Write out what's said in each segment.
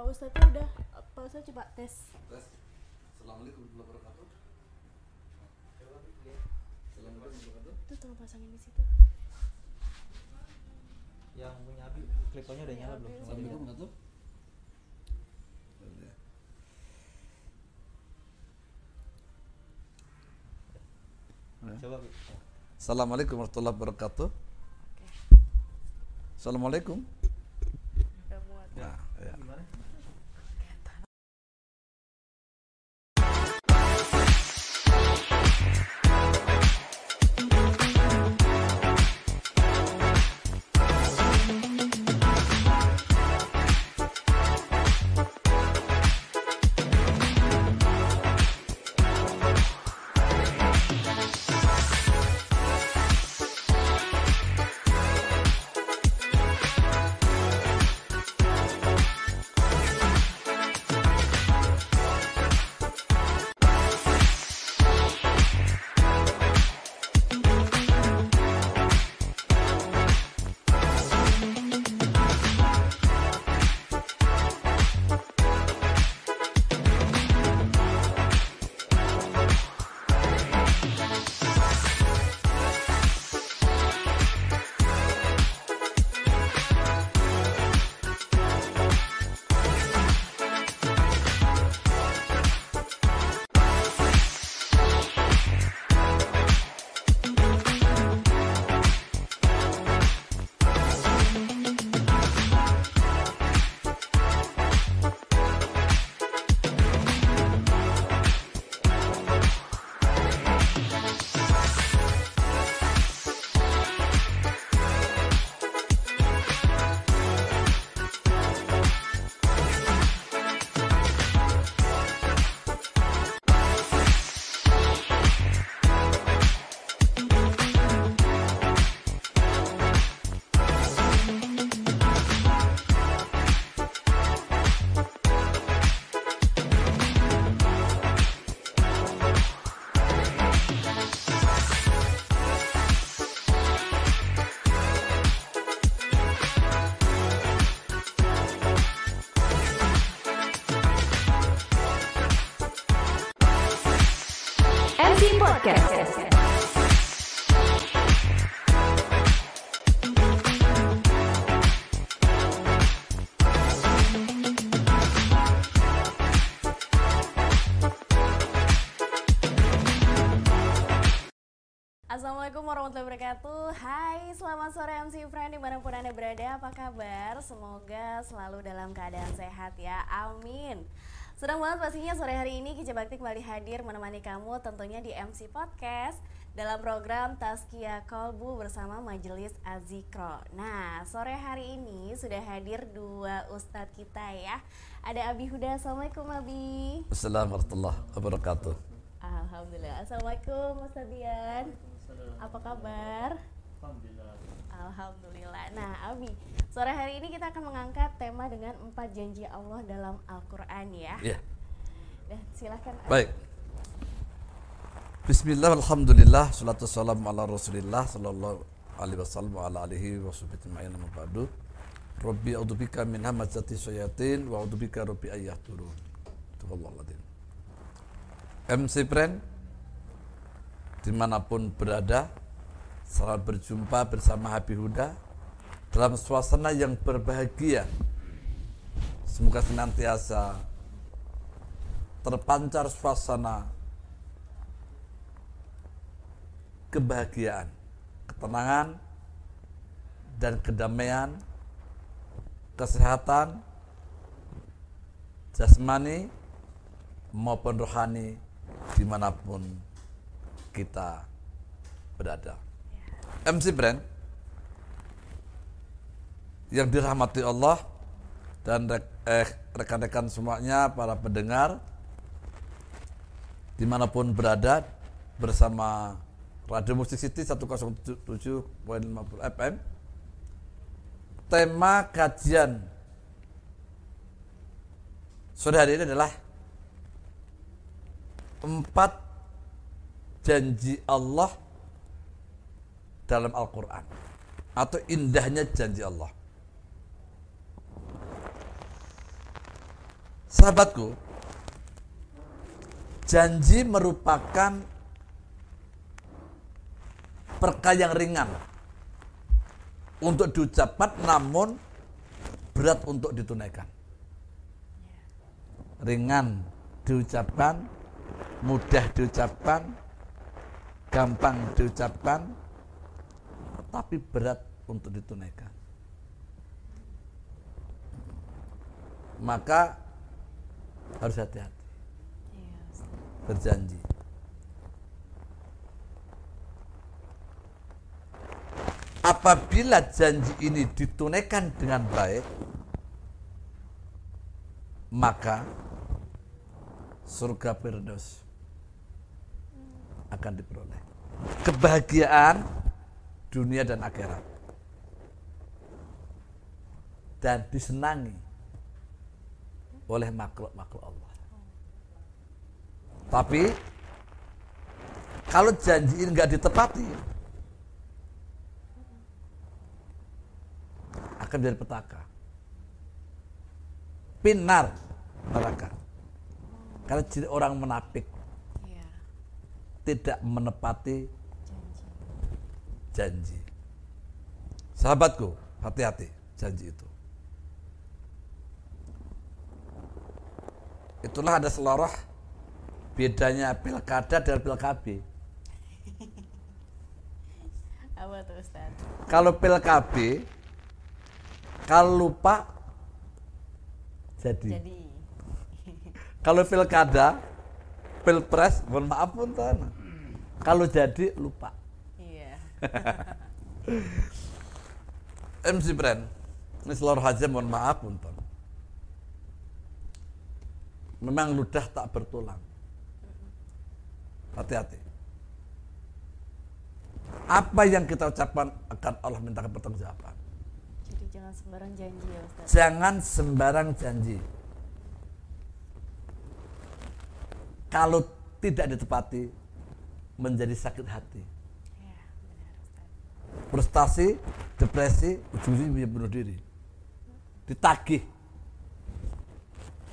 Pak Ustadz tuh udah Pak Ustadz coba tes Tes. Assalamualaikum warahmatullahi wabarakatuh. Assalamualaikum warahmatullahi wabarakatuh. itu tolong pasangin di situ yang punya Abi klipernya udah nyala belum? Assalamualaikum warahmatullahi Coba. Assalamualaikum warahmatullahi wabarakatuh. oke Assalamualaikum. Wabarakatuh Hai selamat sore MC Friend di mana pun anda berada Apa kabar? Semoga selalu dalam keadaan sehat ya Amin Sedang banget pastinya sore hari ini Kica Bakti kembali hadir menemani kamu tentunya di MC Podcast dalam program Tazkia Kolbu bersama Majelis Azikro. Nah, sore hari ini sudah hadir dua ustadz kita ya. Ada Abi Huda, Assalamualaikum Abi. Assalamualaikum warahmatullahi wabarakatuh. Alhamdulillah. Assalamualaikum Ustaz Dian. Apa kabar? Alhamdulillah. Nah, Abi, sore hari ini kita akan mengangkat tema dengan empat janji Allah dalam Al-Qur'an ya. Ya. Dan silakan Abi. Baik. Bismillah, alhamdulillah, salatu wassalamu ala rasulillah sallallahu alaihi wasallam wa ala alihi wa sahbihi ba'du. Rabbi a'udzubika min hamazati syayatin wa a'udzubika rabbi ayyahdurun. Subhanallah. MC Friend di mana pun berada selamat berjumpa bersama Habib Huda dalam suasana yang berbahagia. Semoga senantiasa terpancar suasana kebahagiaan ketenangan dan kedamaian kesehatan jasmani maupun rohani di mana pun kita berada. MC Brand yang dirahmati Allah dan eh, rekan-rekan semuanya para pendengar di mana pun berada bersama Radio Musik City 107.50 FM tema kajian sore hari ini adalah empat janji Allah dalam Al-Quran atau indahnya janji Allah. Sahabatku, janji merupakan perkara yang ringan untuk diucapkan namun berat untuk ditunaikan. Ringan diucapkan, mudah diucapkan, gampang diucapkan, tapi berat untuk ditunaikan. Maka harus hati-hati berjanji. Apabila janji ini ditunaikan dengan baik, maka surga Firdaus akan diperoleh. Kebahagiaan dunia dan akhirat. Dan disenangi oleh makhluk-makhluk Allah. Tapi kalau janji ini nggak ditepati, akan menjadi petaka. Pinar neraka. Karena jadi orang menapik tidak menepati janji. Sahabatku, hati-hati janji itu. Itulah ada seloroh bedanya pilkada dan pilkab. Apa tuh Ustaz? Kalau pilkab, kalau lupa jadi. Jadi Kalau pilkada, pilpres, mohon maaf pun Kalau jadi lupa. iya. MC Brand, ini seluruh haja mohon maaf pun Memang ludah tak bertulang. Hati-hati. Apa yang kita ucapkan akan Allah minta pertanggungjawaban. Jadi jangan sembarang janji ya Ustaz. Jangan sembarang janji. Kalau tidak ditepati menjadi sakit hati. Iya. Frustasi, depresi, ujung-ujungnya bunuh diri. Ditagih.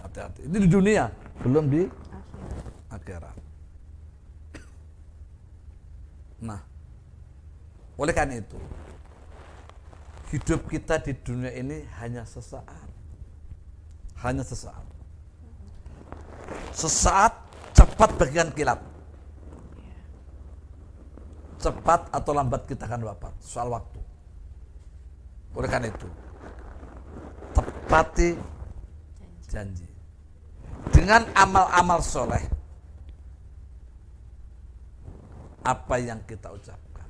Hati-hati. Ini di dunia, belum di akhirat. Nah, oleh karena itu, hidup kita di dunia ini hanya sesaat. Hanya sesaat. Sesaat cepat bagian kilat. Cepat atau lambat kita akan wafat. Soal waktu. Oleh karena itu, tepati janji. Dengan amal-amal soleh, apa yang kita ucapkan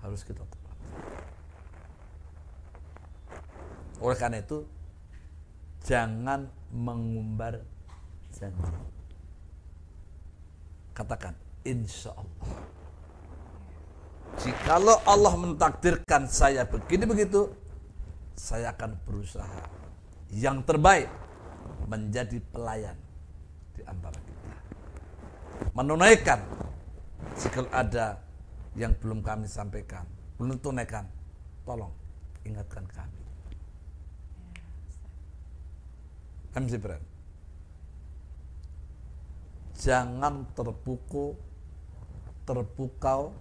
harus kita tepati. Oleh karena itu, jangan mengumbar janji. Katakan, insya Allah. Jikalau Allah mentakdirkan saya begini begitu, saya akan berusaha yang terbaik menjadi pelayan di antara kita. Menunaikan jika ada yang belum kami sampaikan, belum tunaikan, tolong ingatkan kami. MC Brand. Jangan terpukul, terpukau,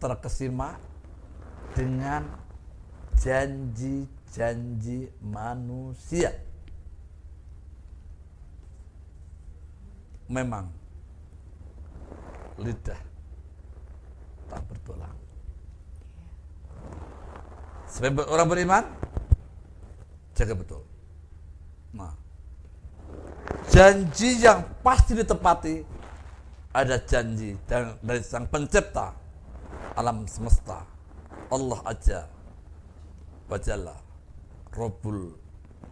terkesima dengan janji-janji manusia. Memang lidah tak bertulang. Sebagai orang beriman, jaga betul. Janji yang pasti ditepati ada janji dari sang pencipta alam semesta. Allah aja wajalla Robul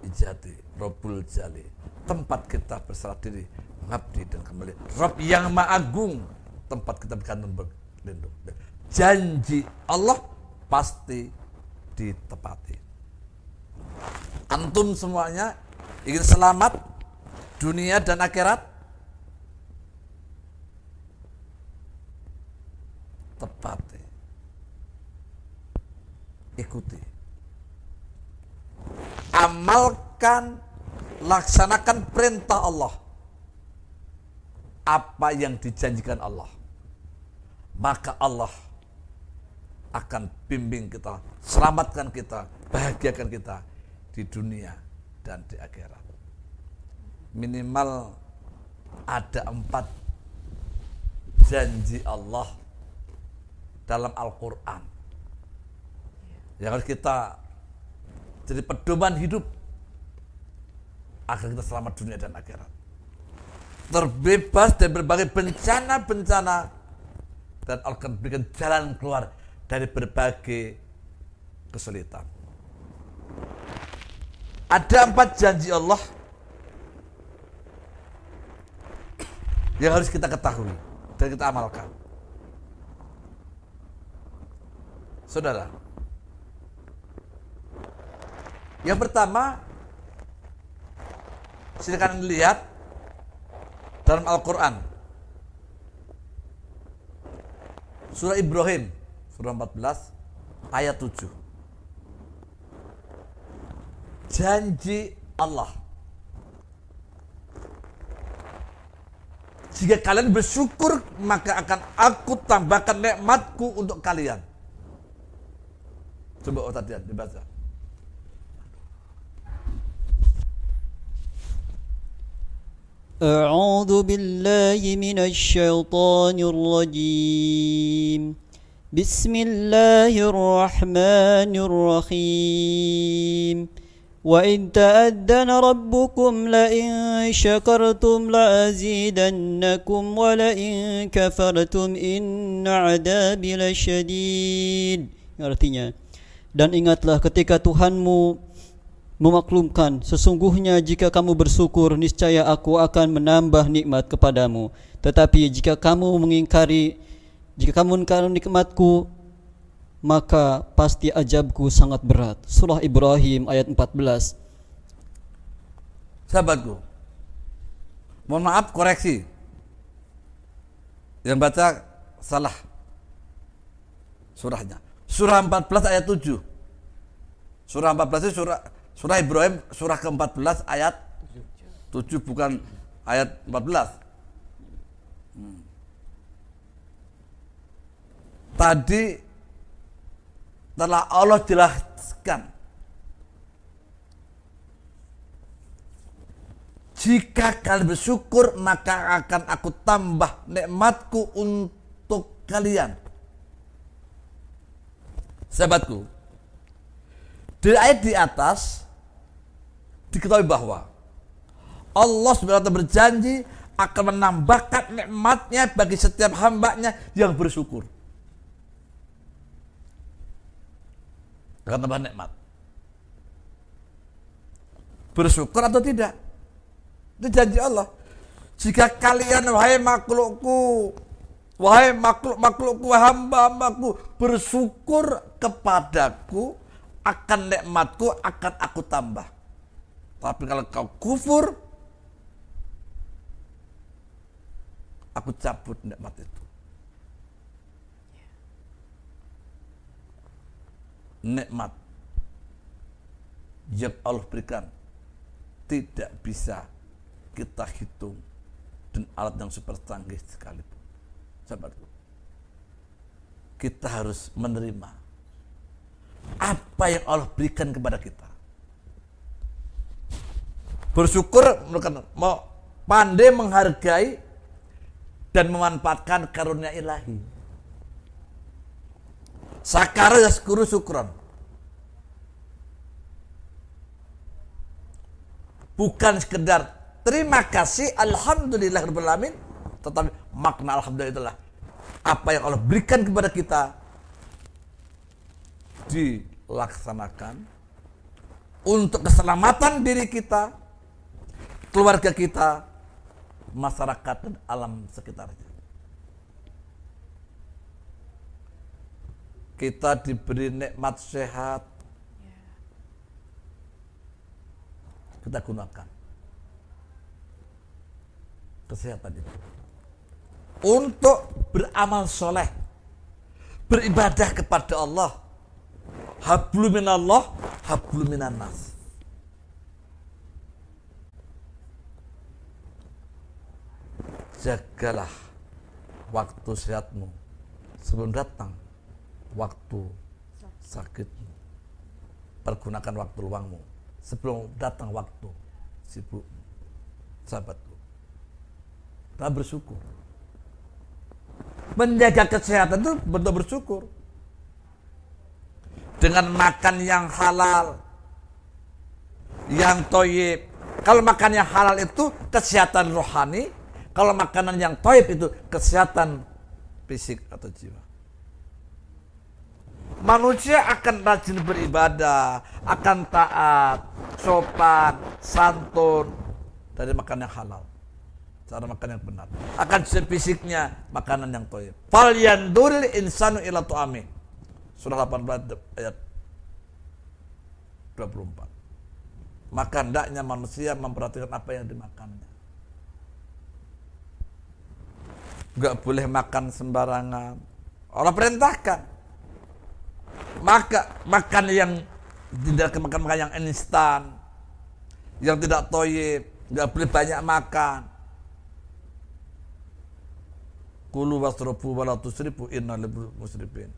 Ijati Robul Jali. Tempat kita berserah diri mengabdi dan kembali. Rob yang Maagung tempat kita bergantung berlindung. Janji Allah pasti ditepati. Antum semuanya ingin selamat dunia dan akhirat? Tepati ikuti. Amalkan laksanakan perintah Allah. Apa yang dijanjikan Allah maka Allah akan bimbing kita selamatkan kita bahagiakan kita di dunia dan di akhirat minimal ada empat janji Allah dalam Al-Quran. Yang harus kita jadi pedoman hidup agar kita selamat dunia dan akhirat. Terbebas dari berbagai bencana-bencana dan Allah akan berikan jalan keluar dari berbagai kesulitan. Ada empat janji Allah yang harus kita ketahui dan kita amalkan. Saudara, yang pertama, silakan lihat dalam Al-Quran. Surah Ibrahim, surah 14, ayat 7. Janji Allah Jika kalian bersyukur, maka akan aku tambahkan nikmatku untuk kalian. Coba Ustaz lihat, dibaca. أعوذ بالله من الشيطان الرجيم بسم الله الرحمن الرحيم وإن تأذن ربكم لئن شكرتم لأزيدنكم ولئن كفرتم إن عذابي لشديد artinya dan ingatlah ketika Tuhanmu memaklumkan sesungguhnya jika kamu bersyukur niscaya aku akan menambah nikmat kepadamu tetapi jika kamu mengingkari jika kamu mengingkari nikmatku maka pasti ajabku sangat berat surah Ibrahim ayat 14 Sahabatku, mohon maaf koreksi. Yang baca salah surahnya. Surah 14 ayat 7. Surah 14 itu surah surah Ibrahim surah ke-14 ayat 7 bukan ayat 14. Hmm. Tadi telah Allah jelaskan Jika kalian bersyukur maka akan aku tambah nikmatku untuk kalian. Sahabatku, di ayat di atas diketahui bahwa Allah SWT berjanji akan menambahkan nikmatnya bagi setiap hambanya yang bersyukur. Akan tambah nikmat. Bersyukur atau tidak? Itu janji Allah. Jika kalian wahai makhlukku, wahai makhluk-makhlukku, hamba-hambaku bersyukur kepadaku, akan nikmatku akan aku tambah. Tapi kalau kau kufur, aku cabut nikmat itu. Nikmat yang Allah berikan tidak bisa kita hitung dan alat yang super canggih sekalipun. Sahabatku, kita harus menerima apa yang Allah berikan kepada kita. Bersyukur, mau pandai menghargai dan memanfaatkan karunia ilahi. Sakara yaskuru syukron. Bukan sekedar terima kasih alhamdulillah alamin tetapi makna alhamdulillah itulah apa yang Allah berikan kepada kita dilaksanakan untuk keselamatan diri kita, keluarga kita, masyarakat dan alam sekitarnya. Kita diberi nikmat sehat, kita gunakan. kesehatan itu. Untuk beramal soleh, beribadah kepada Allah. Hablu minallah, hablu minan nas. Jagalah waktu sehatmu sebelum datang waktu sakitmu. Pergunakan waktu luangmu sebelum datang waktu sibuk sahabatku. Kita bersyukur. Menjaga kesehatan itu bentuk bersyukur. Dengan makan yang halal, yang toyib. Kalau makan yang halal itu kesehatan rohani, kalau makanan yang toyib itu kesehatan fisik atau jiwa. Manusia akan rajin beribadah, akan taat, sopan, santun dari makan yang halal. Cara makan yang benar. Akan fisiknya makanan yang toyib. Fal yanduril insanu ila tu'ami. Surah 18 ayat 24. Maka hendaknya manusia memperhatikan apa yang dimakannya. Gak boleh makan sembarangan. Allah perintahkan. Maka makan yang tidak makan makan yang instan, yang tidak toyib, nggak boleh banyak makan. Kulu wasrobu wala tusrifu inna musrifin.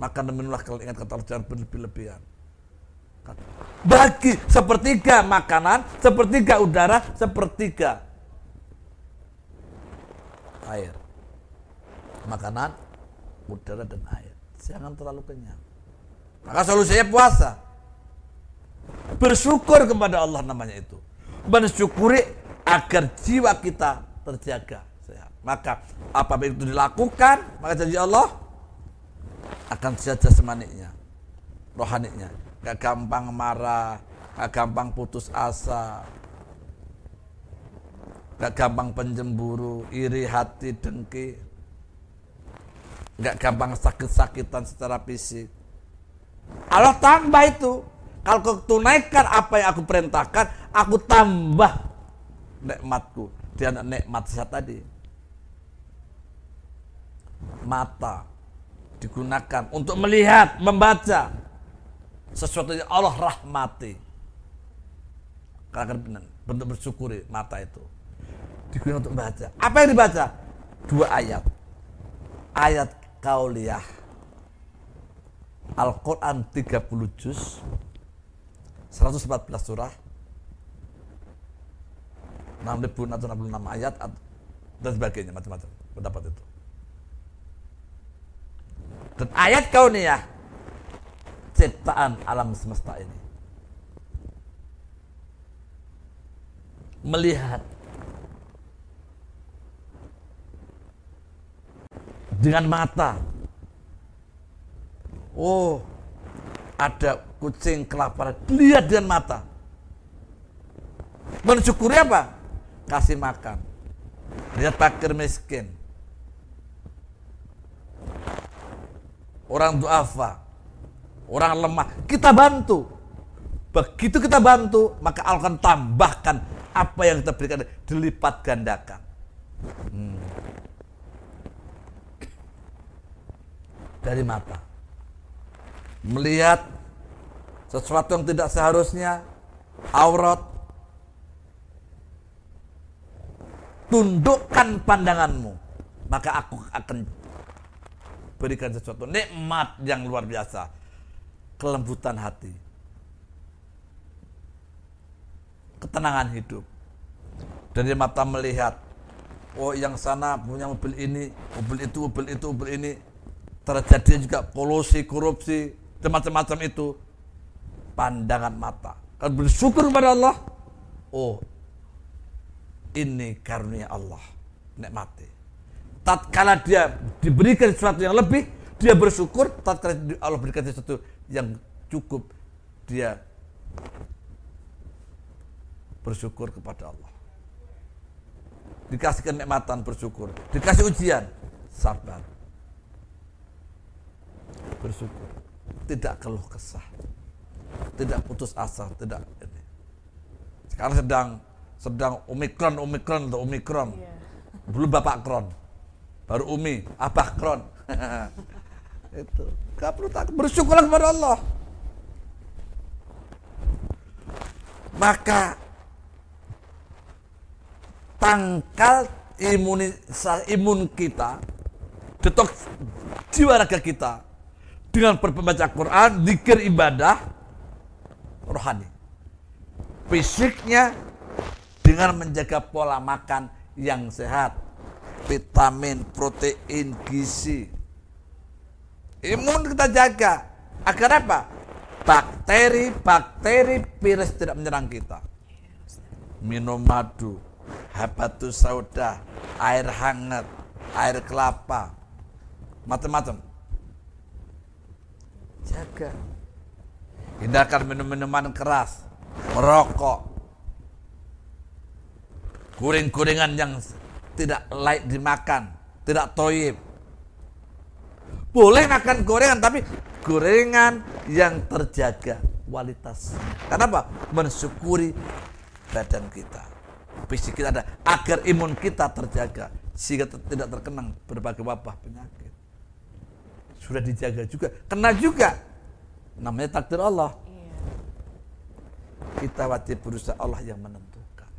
Makan dan minumlah kalau ingat kata Allah berlebih-lebihan. Bagi sepertiga makanan, sepertiga udara, sepertiga air. Makanan, udara dan air. Jangan terlalu kenyang. Maka solusinya puasa. Bersyukur kepada Allah namanya itu. Mensyukuri agar jiwa kita terjaga. Maka apabila itu dilakukan, maka janji Allah akan saja semaniknya. Rohaninya. Gak gampang marah, gak gampang putus asa, gak gampang penjemburu, iri hati, dengki, gak gampang sakit-sakitan secara fisik. Allah tambah itu. Kalau kau tunaikan apa yang aku perintahkan, aku tambah nikmatku. Dia nikmat sehat tadi. Mata digunakan untuk melihat, membaca sesuatu yang Allah rahmati. Karena benar, bentuk bersyukuri mata itu. Digunakan untuk membaca. Apa yang dibaca? Dua ayat. Ayat kauliyah Al-Quran 30 juz 114 surah 6.666 ayat dan sebagainya macam-macam pendapat itu. Dan ayat kauniyah ciptaan alam semesta ini. Melihat dengan mata Oh, ada kucing kelaparan. Lihat dengan mata. Mensyukuri apa? Kasih makan. Lihat fakir miskin. Orang duafa. Orang lemah. Kita bantu. Begitu kita bantu, maka Allah akan tambahkan apa yang kita berikan dilipat gandakan. Hmm. Dari mata melihat sesuatu yang tidak seharusnya, aurat, tundukkan pandanganmu, maka aku akan berikan sesuatu nikmat yang luar biasa, kelembutan hati, ketenangan hidup. Dari mata melihat, oh yang sana punya mobil ini, mobil itu, mobil itu, mobil ini, terjadi juga polusi, korupsi, dan macam-macam itu pandangan mata. Kalau bersyukur kepada Allah, oh ini karunia Allah, nikmati. Tatkala dia diberikan sesuatu yang lebih, dia bersyukur. Tatkala Allah berikan sesuatu yang cukup, dia bersyukur kepada Allah. Dikasih kenikmatan bersyukur, dikasih ujian sabar, bersyukur tidak keluh kesah, tidak putus asa, tidak ini. Sekarang sedang sedang omikron, omikron atau omikron. Iya. Belum Bapak Kron. Baru Umi, Abah Kron. itu. Gak perlu takut. Bersyukurlah kepada Allah. Maka tangkal imunisasi imun kita, detoks jiwa raga kita dengan berbaca Quran, zikir ibadah, rohani. Fisiknya dengan menjaga pola makan yang sehat, vitamin, protein, gizi. Imun kita jaga agar apa? Bakteri-bakteri virus tidak menyerang kita. Minum madu, habatus sauda, air hangat, air kelapa, macam-macam. Jaga. Hindarkan minum-minuman keras, merokok, goring-gorengan yang tidak layak dimakan, tidak toyib. Boleh makan gorengan, tapi gorengan yang terjaga kualitas. Kenapa? Mensyukuri badan kita. Fisik kita ada agar imun kita terjaga sehingga tidak terkena berbagai wabah penyakit. Sudah dijaga juga, kena juga. Namanya takdir Allah. Kita wajib berusaha Allah yang menentukan.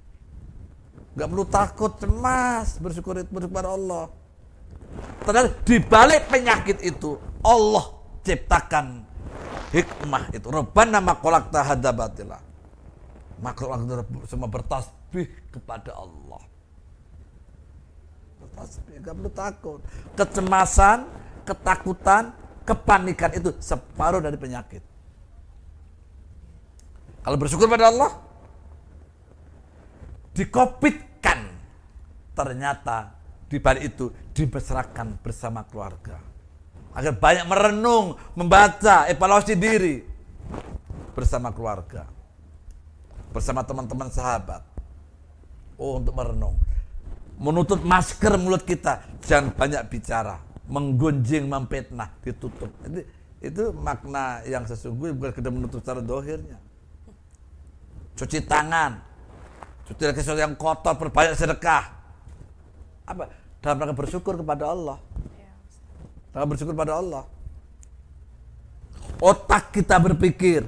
Gak perlu takut, cemas, bersyukur bersyukur kepada Allah. Ternyata di balik penyakit itu Allah ciptakan hikmah itu. Rabbana ma khalaqta hadza batila. Makhluk semua bertasbih kepada Allah. Bertasbih, gak perlu takut. Kecemasan, ketakutan, kepanikan itu separuh dari penyakit. Kalau bersyukur pada Allah, dikopitkan ternyata di balik itu dibesarkan bersama keluarga agar banyak merenung, membaca, evaluasi diri bersama keluarga, bersama teman-teman sahabat. Oh, untuk merenung, menutup masker mulut kita, jangan banyak bicara, menggunjing, memfitnah, ditutup. Itu, itu makna yang sesungguhnya bukan kita menutup secara dohirnya. Cuci tangan, cuci sesuatu yang kotor, perbanyak sedekah. Apa? Dalam rangka bersyukur kepada Allah. Dalam bersyukur kepada Allah. Otak kita berpikir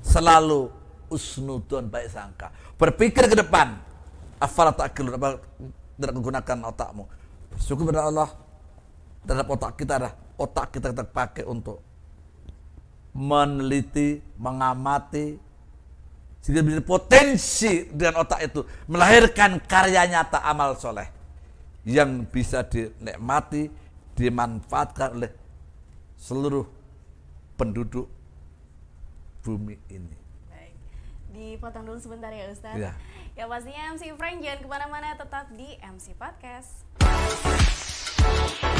selalu usnudon baik sangka. Berpikir ke depan. Afala ta'qilun apa tidak menggunakan otakmu. Bersyukur kepada Allah. Terhadap otak kita adalah otak kita kita pakai untuk meneliti, mengamati, sehingga bisa potensi dengan otak itu melahirkan karya nyata amal soleh yang bisa dinikmati, dimanfaatkan oleh seluruh penduduk bumi ini. Baik. Dipotong dulu sebentar ya Ustadz. Iya. Ya pastinya MC Frank jangan ke mana-mana tetap di MC Podcast.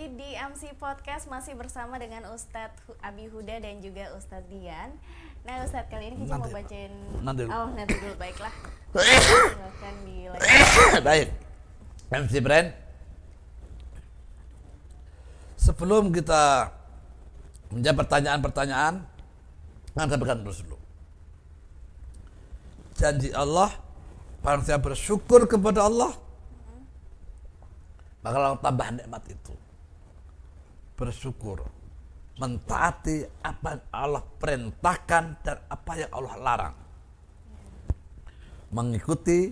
lagi di MC Podcast masih bersama dengan Ustadz Abi Huda dan juga Ustadz Dian. Nah Ustadz kali ini kita mau Nanti, bacain Nanti. Oh nanti dulu baiklah Silahkan di Baik. MC Brand. Sebelum kita menjawab pertanyaan-pertanyaan, akan berikan dulu. Janji Allah, barang saya bersyukur kepada Allah, maka Allah tambah nikmat itu. Bersyukur. Mentaati apa yang Allah perintahkan dan apa yang Allah larang. Mengikuti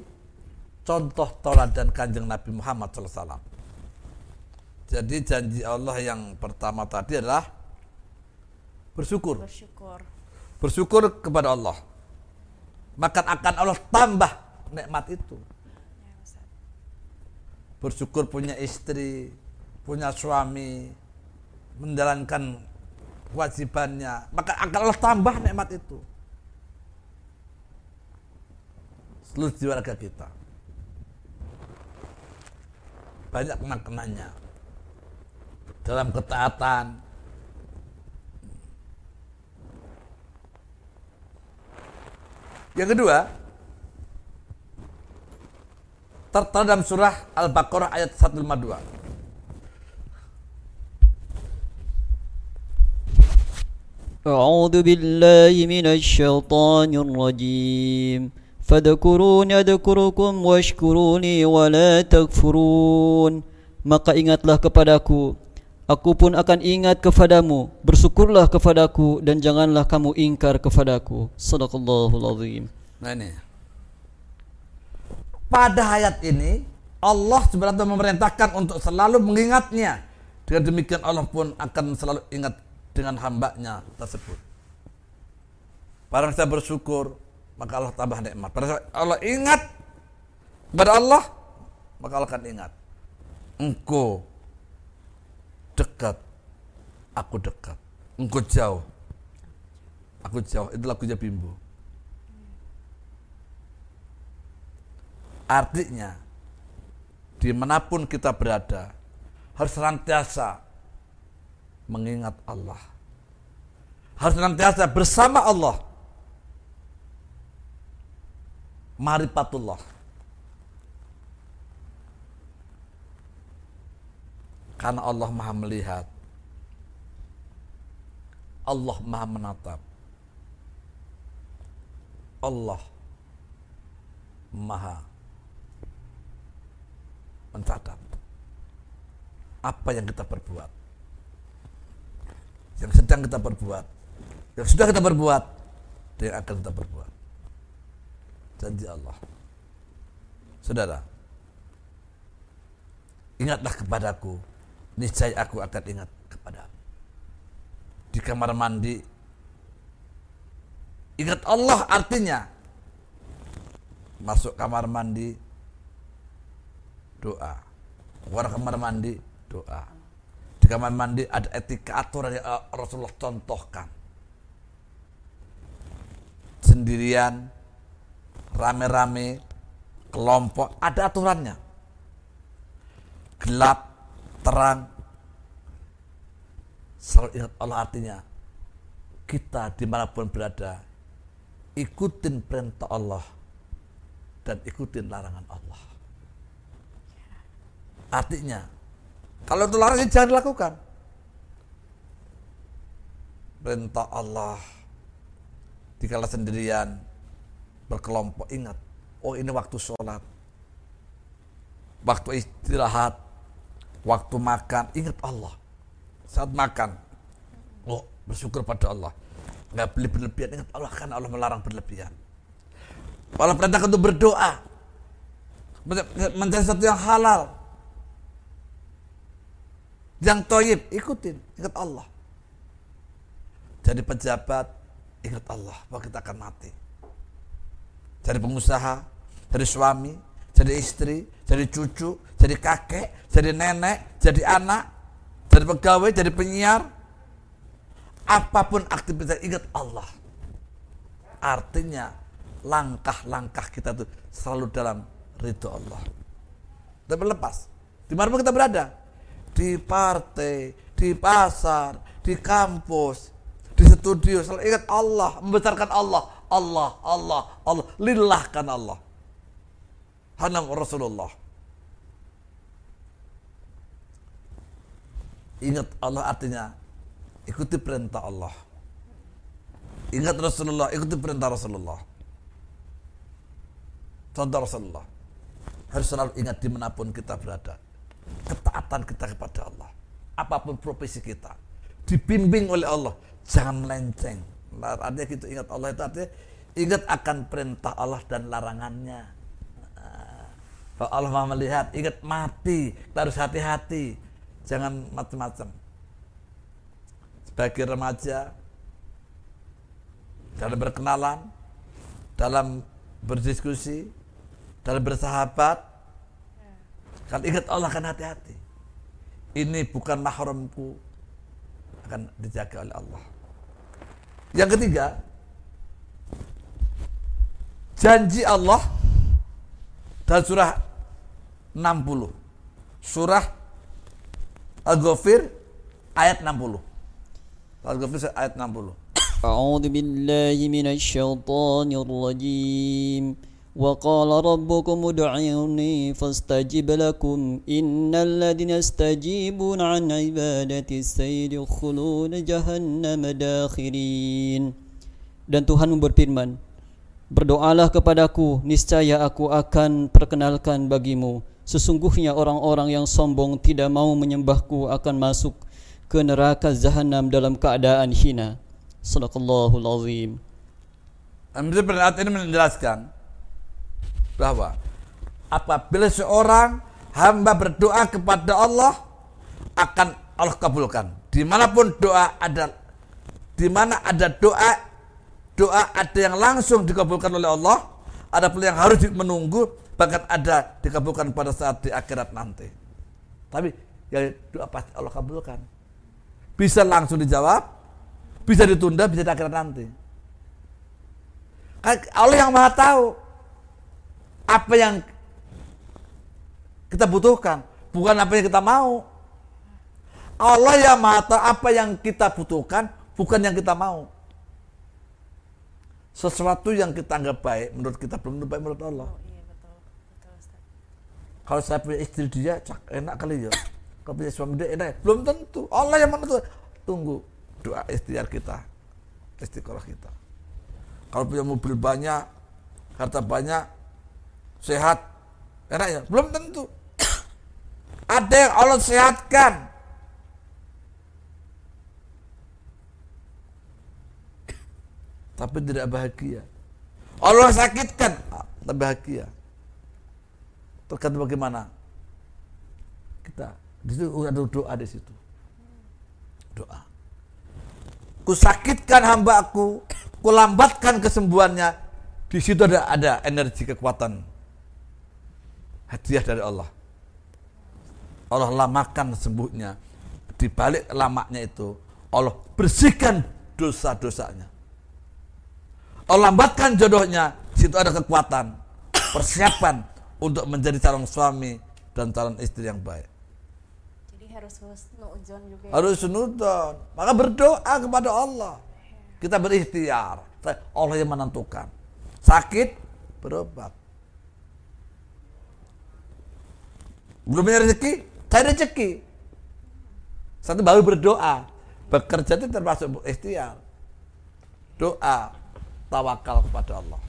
contoh teladan kanjeng Nabi Muhammad SAW. Jadi janji Allah yang pertama tadi adalah bersyukur. bersyukur. Bersyukur kepada Allah. Maka akan Allah tambah nikmat itu. Ya. Bersyukur punya istri, punya suami, menjalankan kewajibannya. Maka akan Allah tambah nikmat itu. Seluruh jiwa raga kita. banyak maknanya dalam ketaatan yang kedua tertera dalam surah Al-Baqarah ayat 152 أعوذ بالله من الشيطان الرجيم فاذكروني أذكركم واشكروني ولا تكفرون Maka ingatlah kepadaku Aku pun akan ingat kepadamu Bersyukurlah kepadaku Dan janganlah kamu ingkar kepadaku Sadaqallahul azim Nah ini. Pada ayat ini Allah sebenarnya memerintahkan untuk selalu mengingatnya. Dengan demikian Allah pun akan selalu ingat dengan hambanya tersebut. Barang saya bersyukur, maka Allah tambah nikmat. Saya Allah ingat kepada Allah, maka Allah akan ingat. Engkau dekat, aku dekat. Engkau jauh, aku jauh. Itu lagunya Bimbo. Artinya, di mana pun kita berada, harus senantiasa mengingat Allah. Harus senantiasa bersama Allah. Marifatullah. Karena Allah maha melihat. Allah maha menatap. Allah maha mencatat apa yang kita perbuat yang sedang kita perbuat. Yang sudah kita perbuat dan yang akan kita perbuat janji Allah. Saudara ingatlah kepadaku niscaya aku akan ingat kepadamu. Di kamar mandi ingat Allah artinya. Masuk kamar mandi doa. Keluar kamar mandi doa kamar mandi ada etika aturan yang eh, Rasulullah contohkan. Sendirian rame-rame kelompok ada aturannya. Gelap terang. Selalu ingat Allah artinya kita di mana pun berada ikutin perintah Allah dan ikutin larangan Allah. Artinya kalau itu larang jangan dilakukan. Perintah Allah. Dikala sendirian. Berkelompok. Ingat. Oh ini waktu sholat. Waktu istirahat. Waktu makan. Ingat Allah. Saat makan. Oh bersyukur pada Allah. Nggak beli berlebihan. Ingat Allah. Kan Allah melarang berlebihan. Allah perintahkan untuk berdoa. Mencari sesuatu yang halal yang toyib, ikutin, ingat Allah. Jadi pejabat, ingat Allah bahwa kita akan mati. Jadi pengusaha, jadi suami, jadi istri, jadi cucu, jadi kakek, jadi nenek, jadi anak, jadi pegawai, jadi penyiar. Apa pun aktivitas ingat Allah. Artinya langkah-langkah kita itu selalu dalam ridho Allah. Dan berlepas. Di mana pun kita berada, di partai, di pasar, di kampus, di studio. Selalu ingat Allah, membesarkan Allah. Allah, Allah, Allah. Lillahkan Allah. Hanam Rasulullah. Ingat Allah artinya ikuti perintah Allah. Ingat Rasulullah, ikuti perintah Rasulullah. Contoh Rasulullah. Harus selalu ingat di mana pun kita berada ketaatan kita kepada Allah. Apa pun profesi kita. Dibimbing oleh Allah. Jangan melenceng. Nah, artinya gitu ingat Allah itu artinya ingat akan perintah Allah dan larangannya. Kalau Allah mau melihat, ingat mati. Kita harus hati-hati. Jangan macam-macam. Sebagai remaja, dalam berkenalan, dalam berdiskusi, dalam bersahabat, kalau ingat Allah akan hati-hati. Ini bukan mahramku. Akan dijaga oleh Allah. Yang ketiga, janji Allah dan surah 60. Surah Al-Ghafir ayat 60. Al-Ghafir ayat 60. A'udzu billahi minasy syaithanir rajim. وقال ربكم ادعوني فاستجب لكم إن الذين يستجيبون عن عبادتي سيدخلون جهنم داخرين Dan Tuhan berfirman Berdoalah kepadaku niscaya aku akan perkenalkan bagimu Sesungguhnya orang-orang yang sombong tidak mau menyembahku akan masuk ke neraka jahanam dalam keadaan hina Sadaqallahul azim Ambil ayat ini menjelaskan bahwa apabila seorang hamba berdoa kepada Allah akan Allah kabulkan. Di mana pun doa ada, di mana ada doa, doa ada yang langsung dikabulkan oleh Allah, ada pula yang harus menunggu, bahkan ada dikabulkan pada saat di akhirat nanti. Tapi ya doa pasti Allah kabulkan. Bisa langsung dijawab, bisa ditunda, bisa di akhirat nanti. Kan Allah yang maha tahu apa yang kita butuhkan, bukan apa yang kita mau. Allah yang maha tahu apa yang kita butuhkan, bukan yang kita mau. Sesuatu yang kita anggap baik, menurut kita belum tentu baik menurut Allah. Iya betul, betul Ustaz. Kalau saya punya istri dia, cak, enak kali ya. Kalau punya suami dia enak, belum tentu. Allah yang menentukan. Tunggu doa ikhtiar kita, istiqoroh kita. Kalau punya mobil banyak, harta banyak, sehat, enak ya? Belum tentu. Ada yang Allah sehatkan. Tapi tidak bahagia. Allah sakitkan, tak bahagia. Tergantung bagaimana kita. Di situ ada doa di situ. Doa. Kusakitkan hambaku, kulambatkan kesembuhannya. Di situ ada ada energi kekuatan hadiah dari Allah. Allah lamakan sembuhnya. Di balik lamaknya itu, Allah bersihkan dosa-dosanya. Allah lambatkan jodohnya, situ ada kekuatan, persiapan untuk menjadi calon suami dan calon istri yang baik. Jadi harus husnuzon juga. ya. Harus sunudon. Maka berdoa kepada Allah. Kita berikhtiar. Allah yang menentukan. Sakit, berobat. Belum punya rezeki, cari rezeki. Satu baru berdoa. Bekerja itu termasuk ikhtiar. Doa, tawakal kepada Allah.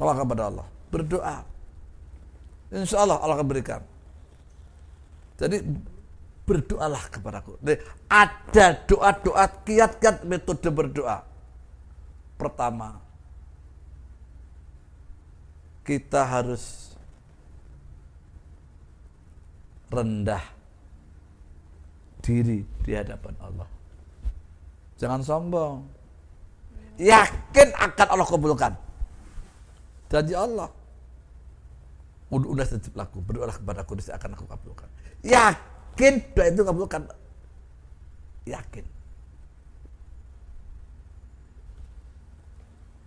Tawakal kepada Allah. Berdoa. Insya Allah Allah akan berikan. Jadi berdoalah kepadaku. Jadi, ada doa-doa kiat-kiat metode berdoa. Pertama, kita harus rendah diri di hadapan Allah. Jangan sombong. Yakin akan Allah kabulkan. Janji Allah. Udah sejib laku, berdoalah kepadaku, niscaya akan aku kabulkan. Yakin doa itu kabulkan. Yakin.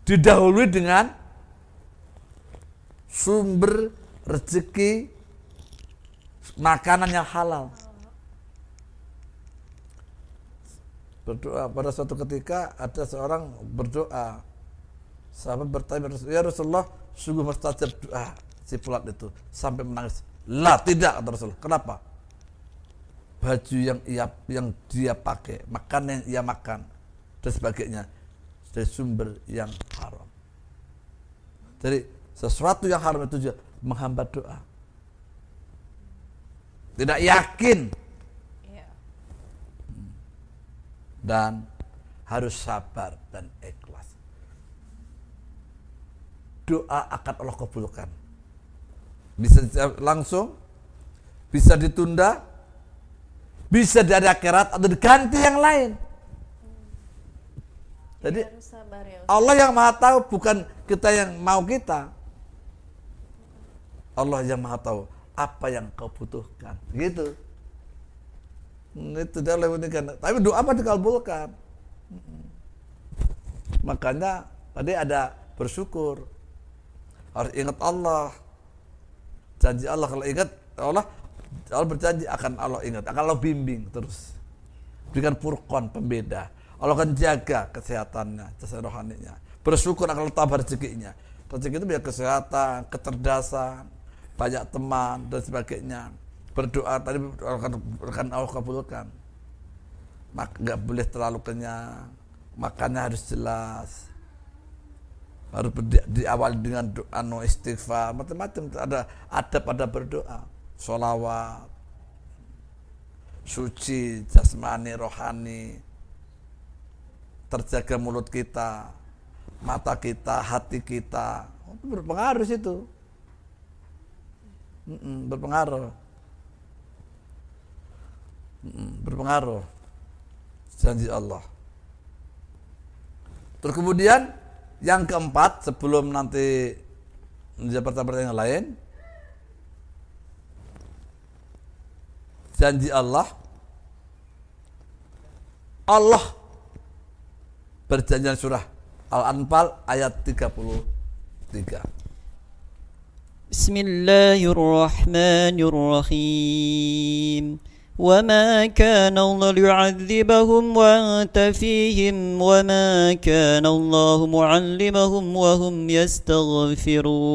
Didahului dengan sumber rezeki makanan yang halal. Berdoa pada suatu ketika ada seorang berdoa. Sahabat bertanya ya Rasulullah, sungguh mustajab doa si pulat itu sampai menangis. Lah tidak kata Rasulullah. Kenapa? Baju yang ia yang dia pakai, makanan yang ia makan dan sebagainya dari sumber yang haram. Jadi sesuatu yang haram itu juga menghambat doa. Tidak yakin Iya. dan harus sabar dan ikhlas. Doa akan Allah kabulkan. Bisa langsung, bisa ditunda, bisa dari akhirat atau diganti yang lain. Jadi harus sabar ya. Ustaz. Allah yang maha tahu bukan kita yang mau kita. Allah yang maha tahu apa yang kau butuhkan. Gitu. Hmm, Itu dia lebih kan. Tapi doa apa dikabulkan. Hmm. Makanya tadi ada bersyukur. Harus ingat Allah. Janji Allah kalau ingat Allah Allah berjanji akan Allah ingat, akan Allah bimbing terus. Berikan furqan pembeda. Allah akan jaga kesehatannya, rohaninya. Bersyukur akan tambah rezekinya. Rezeki itu biar kesehatan, kecerdasan, banyak teman dan sebagainya. Berdoa tadi akan Allah kabulkan. Mak nggak boleh terlalu kenyang. Makannya harus jelas. Harus diawali dengan doa no istighfar, macam-macam ada ada pada berdoa, sholawat, suci, jasmani, rohani, terjaga mulut kita, mata kita, hati kita, itu berpengaruh situ. Berpengaruh. Berpengaruh. Janji Allah. Terus kemudian yang keempat sebelum nanti menjawab pertanyaan yang lain, janji Allah, Allah berjanji surah Al-Anfal ayat 33. بسم الله الرحمن الرحيم وما كان الله ليعذبهم وأنت فيهم وما كان الله معلمهم وهم يستغفرون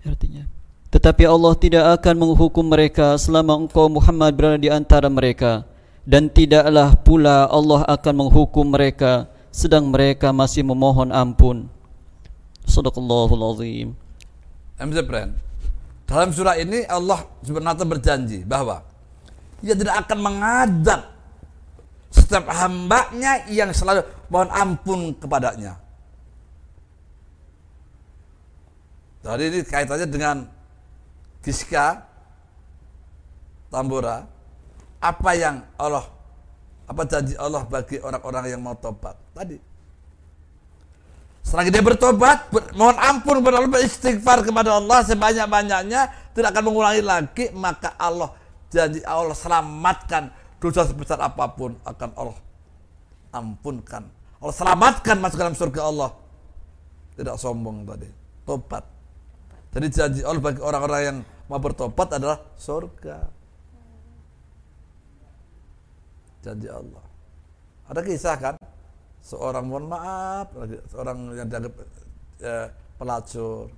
Artinya Tetapi Allah tidak akan menghukum mereka selama engkau Muhammad berada di antara mereka dan tidaklah pula Allah akan menghukum mereka sedang mereka masih memohon ampun. Sadaqallahul azim. MC Brand. Dalam surah ini Allah sebenarnya berjanji bahwa ia tidak akan mengadab setiap hambanya yang selalu mohon ampun kepadanya. Tadi ini kaitannya dengan Giska Tambora apa yang Allah apa janji Allah bagi orang-orang yang mau tobat tadi Selagi dia bertobat, ber- mohon ampun kepada Allah, beristighfar kepada Allah sebanyak-banyaknya, tidak akan mengulangi lagi, maka Allah janji Allah selamatkan dosa sebesar apa pun akan Allah ampunkan. Allah selamatkan masuk dalam surga Allah. Tidak sombong tadi. Tobat. Jadi janji Allah bagi orang-orang yang mau bertobat adalah surga. Janji Allah. Ada kisah kan? Seorang mohon maaf, seorang yang dianggap eh, pelacur,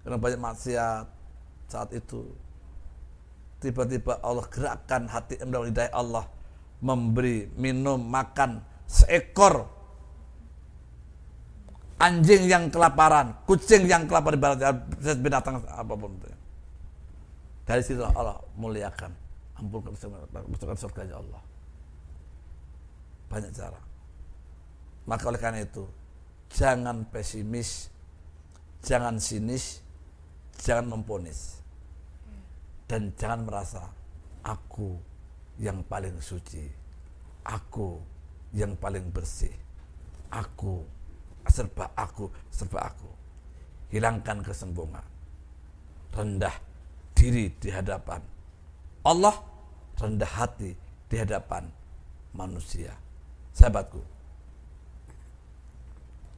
karena banyak maksiat saat itu. Tiba-tiba Allah gerakkan hati mendapat hidayah Allah memberi minum makan seekor anjing yang kelaparan, kucing yang kelaparan ibaratnya binatang apa pun itu. Dari situ Allah muliakan, ampunkan masukkan surganya Allah. Banyak cara. Maka oleh karena itu, jangan pesimis, jangan sinis, jangan memponis. Dan jangan merasa aku yang paling suci, aku yang paling bersih, aku serba aku, serba aku. Hilangkan kesombongan. Rendah diri di hadapan Allah, rendah hati di hadapan manusia. Sahabatku,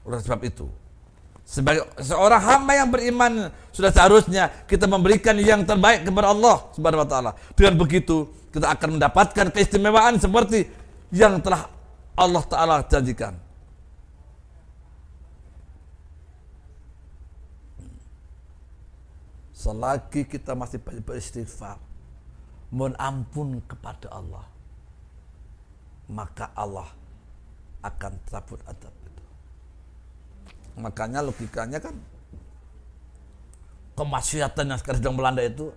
oleh sebab itu, sebagai seorang hamba yang beriman sudah seharusnya kita memberikan yang terbaik kepada Allah Subhanahu wa taala. Dengan begitu, kita akan mendapatkan keistimewaan seperti yang telah Allah taala janjikan. Selagi kita masih beristighfar, mohon ampun kepada Allah, maka Allah akan cabut adab. Makanya logikanya kan kemaksiatan yang sekarang sedang melanda itu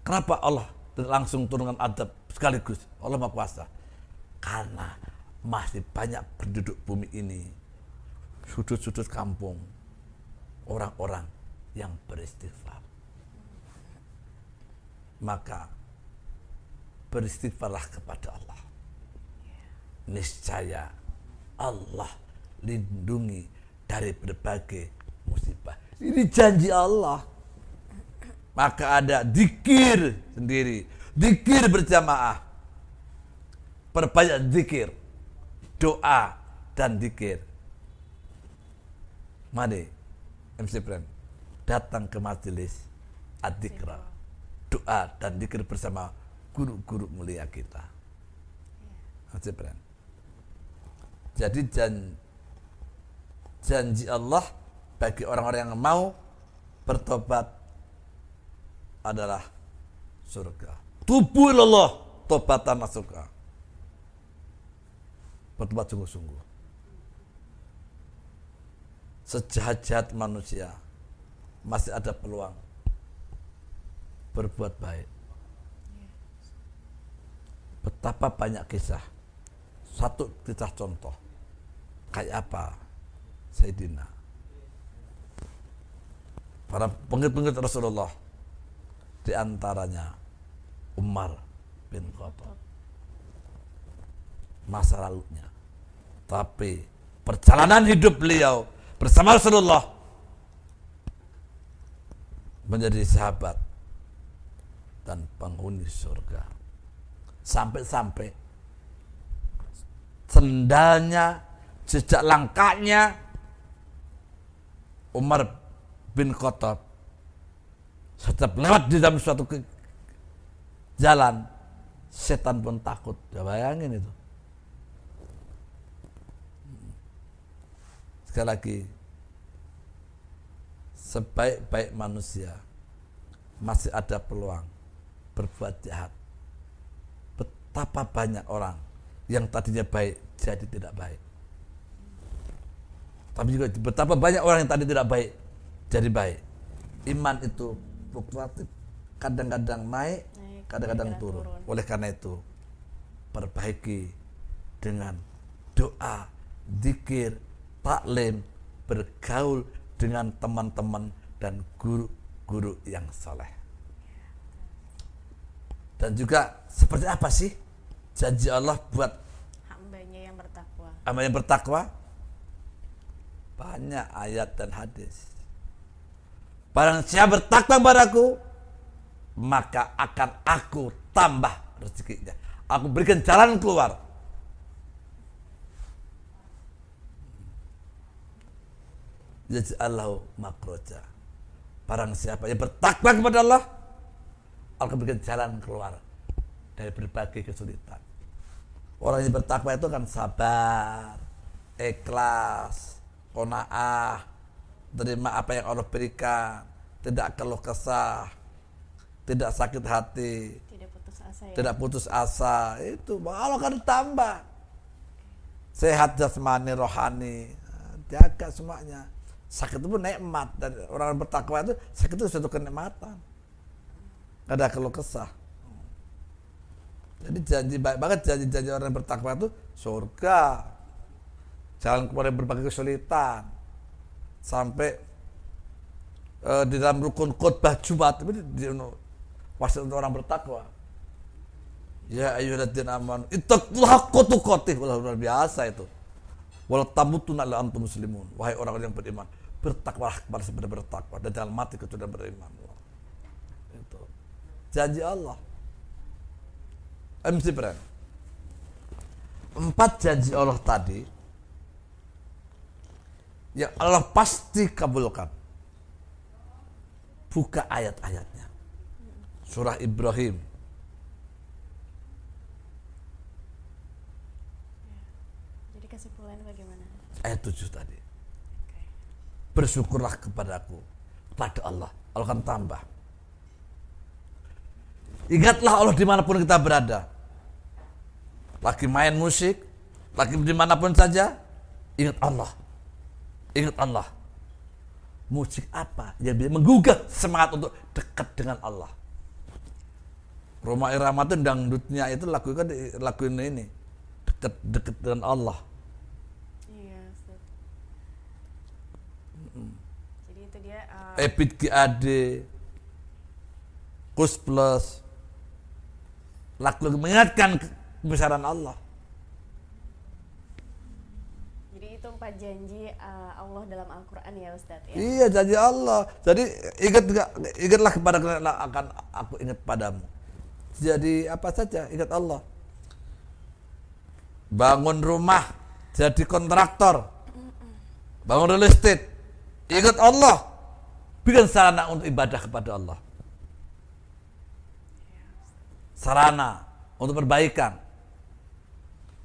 kenapa Allah langsung turunkan adab sekaligus? Allah Maha Kuasa. Karena masih banyak penduduk bumi ini sudut-sudut kampung orang-orang yang beristighfar. Maka beristighfarlah kepada Allah. Niscaya Allah lindungi dari berbagai musibah. Ini janji Allah. Maka ada dikir sendiri, dikir berjamaah. Perbanyak dikir, doa dan dikir. Mari MC Friend datang ke majelis adikra doa dan dikir bersama guru-guru mulia kita Masih Bren. jadi jan, janji Allah bagi orang-orang yang mau bertobat adalah surga tubuh Allah tobatan surga bertobat sungguh-sungguh sejahat-jahat manusia masih ada peluang berbuat baik. Betapa banyak kisah. Satu kisah contoh. Kayak apa? Sayyidina. Para pengikut-pengikut Rasulullah. Di antaranya Umar bin Khattab. Masa lalunya. Tapi perjalanan hidup beliau bersama Rasulullah menjadi sahabat dan penghuni surga. Sampai-sampai sendalnya, jejak langkahnya Umar bin Khattab setiap lewat di dalam suatu jalan setan pun takut. Ya bayangin itu. Sekali lagi sebaik-baik manusia masih ada peluang berbuat jahat. Betapa banyak orang yang tadinya baik jadi tidak baik. Tapi juga betapa banyak orang yang tadi tidak baik jadi baik. Iman itu fluktuatif, kadang-kadang naik, kadang-kadang kadang-kadang turun. turun. Oleh karena itu, perbaiki dengan doa, zikir, taklim, bergaul dengan teman-teman dan guru-guru yang soleh. Dan juga seperti apa sih janji Allah buat Hambanya yang bertakwa. hamba yang bertakwa? Banyak ayat dan hadis. Barang siapa bertakwa padaku, maka akan aku tambah rezekinya. Aku berikan jalan keluar. Yaj'allahu makroja. Barang siapa yang bertakwa kepada Allah, Allah akan berikan jalan keluar dari berbagai kesulitan. Orang yang bertakwa itu kan sabar, ikhlas, kona'ah, terima apa yang Allah berikan, tidak keluh kesah, tidak sakit hati, Tidak putus asa ya. tidak putus asa. Itu Allah akan tambah. Sehat jasmani, rohani, jaga semuanya. Sakit itu pun nikmat dan orang yang bertakwa itu sakit itu suatu kenikmatan. Ada keluh kesah. Jadi janji baik banget janji-janji orang yang bertakwa itu surga. Jalan keluar dari berbagai kesulitan. Sampai eh, di dalam rukun khutbah Jumat itu wasiat untuk orang bertakwa. Ya ayyuhalladzina amanu ittaqullaha haqqa tuqatih Wah, luar biasa itu. Wala tamutunna illa antum muslimun. Wahai orang yang beriman, bertakwalah kepada sebenarnya bertakwa dan jangan mati kecuali beriman. Itu. Janji Allah. MC Brand. Empat janji Allah tadi yang Allah pasti kabulkan. Buka ayat-ayatnya. Surah Ibrahim Jadi kesimpulannya bagaimana? ayat 7 tadi. Bersyukurlah kepadaku pada Allah. Allah akan tambah. Ingatlah Allah di mana pun kita berada. Lagi main musik, lagi di mana pun saja, ingat Allah. Ingat Allah. Musik apa yang bisa menggugah semangat untuk dekat dengan Allah. Roma Irama itu dangdutnya itu lagu kan lagu ini dekat dekat dengan Allah. Iya. Jadi itu dia uh, Ebit GAD, Kus Plus, lagu mengingatkan kebesaran Allah. Janji uh, Allah dalam Al-Qur'an ya Ustaz ya. Iya janji Allah. Jadi ingat ingatlah kepada akan aku ingat padamu. Jadi apa saja ingat Allah. Bangun rumah, jadi kontraktor, bangun real estate, ingat Allah. Bikin sarana untuk ibadah kepada Allah. sarana untuk perbaikan,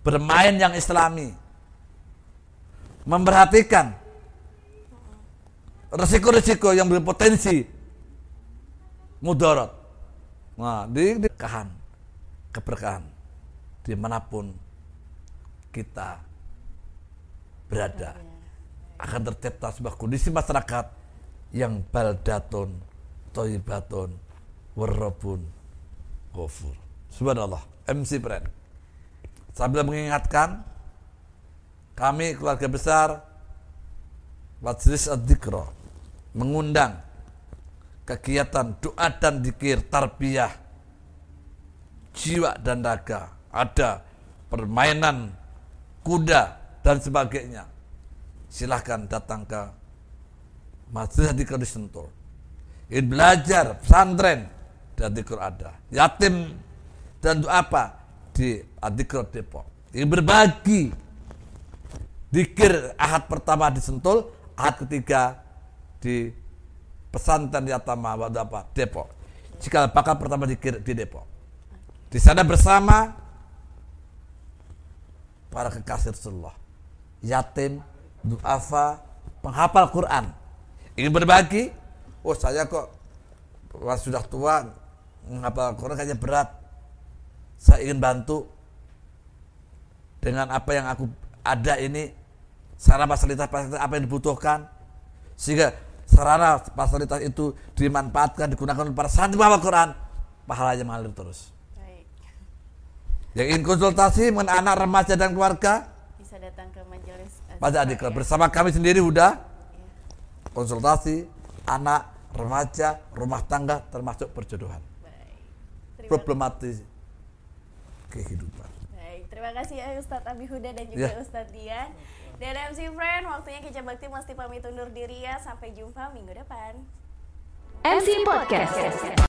bermain yang islami, memperhatikan resiko-resiko yang berpotensi mudarat. Nah, di, di keberkahan, keberkahan di mana pun kita berada akan tercipta sebuah kondisi masyarakat yang baldatun, toibatun, warrabun, ghafur. Subhanallah, MC Brand. Sambil mengingatkan kami keluarga besar Majlis Ad-Dikra mengundang kegiatan doa dan dikir tarbiyah jiwa dan raga. Ada permainan kuda dan sebagainya. Silahkan datang ke Majlis Ad-Dikra di Sentul. Ingin belajar pesantren dan dikir ada. Yatim dan doa apa? Di Ad-Dikra Depok. Ingin berbagi dikir ahad pertama di Sentul ahad ketiga di pesantren Yatama apa Depok. Jika bakal pertama dikir di Depok. Di sana bersama para kekasih Rasulullah. Yatim, duafa, penghafal Quran. Ingin berbagi? Oh saya kok sudah tua menghafal Quran kayaknya berat. Saya ingin bantu dengan apa yang aku ada ini sarana fasilitas fasilitas apa yang dibutuhkan sehingga sarana fasilitas itu dimanfaatkan digunakan oleh para santri bawa Quran pahalanya mengalir terus Baik. yang ingin konsultasi mengenai anak remaja dan keluarga Bisa datang ke majelis eh, pada adik ya. bersama kami sendiri udah Iya. konsultasi anak remaja rumah tangga termasuk perjodohan problematis kehidupan Baik, terima kasih ya Ustadz Abi Huda dan juga Ya. Ustadz Dian. Dan MC Friend, waktunya Kece Bakti mesti pamit undur diri ya. Sampai jumpa minggu depan. MC Podcast.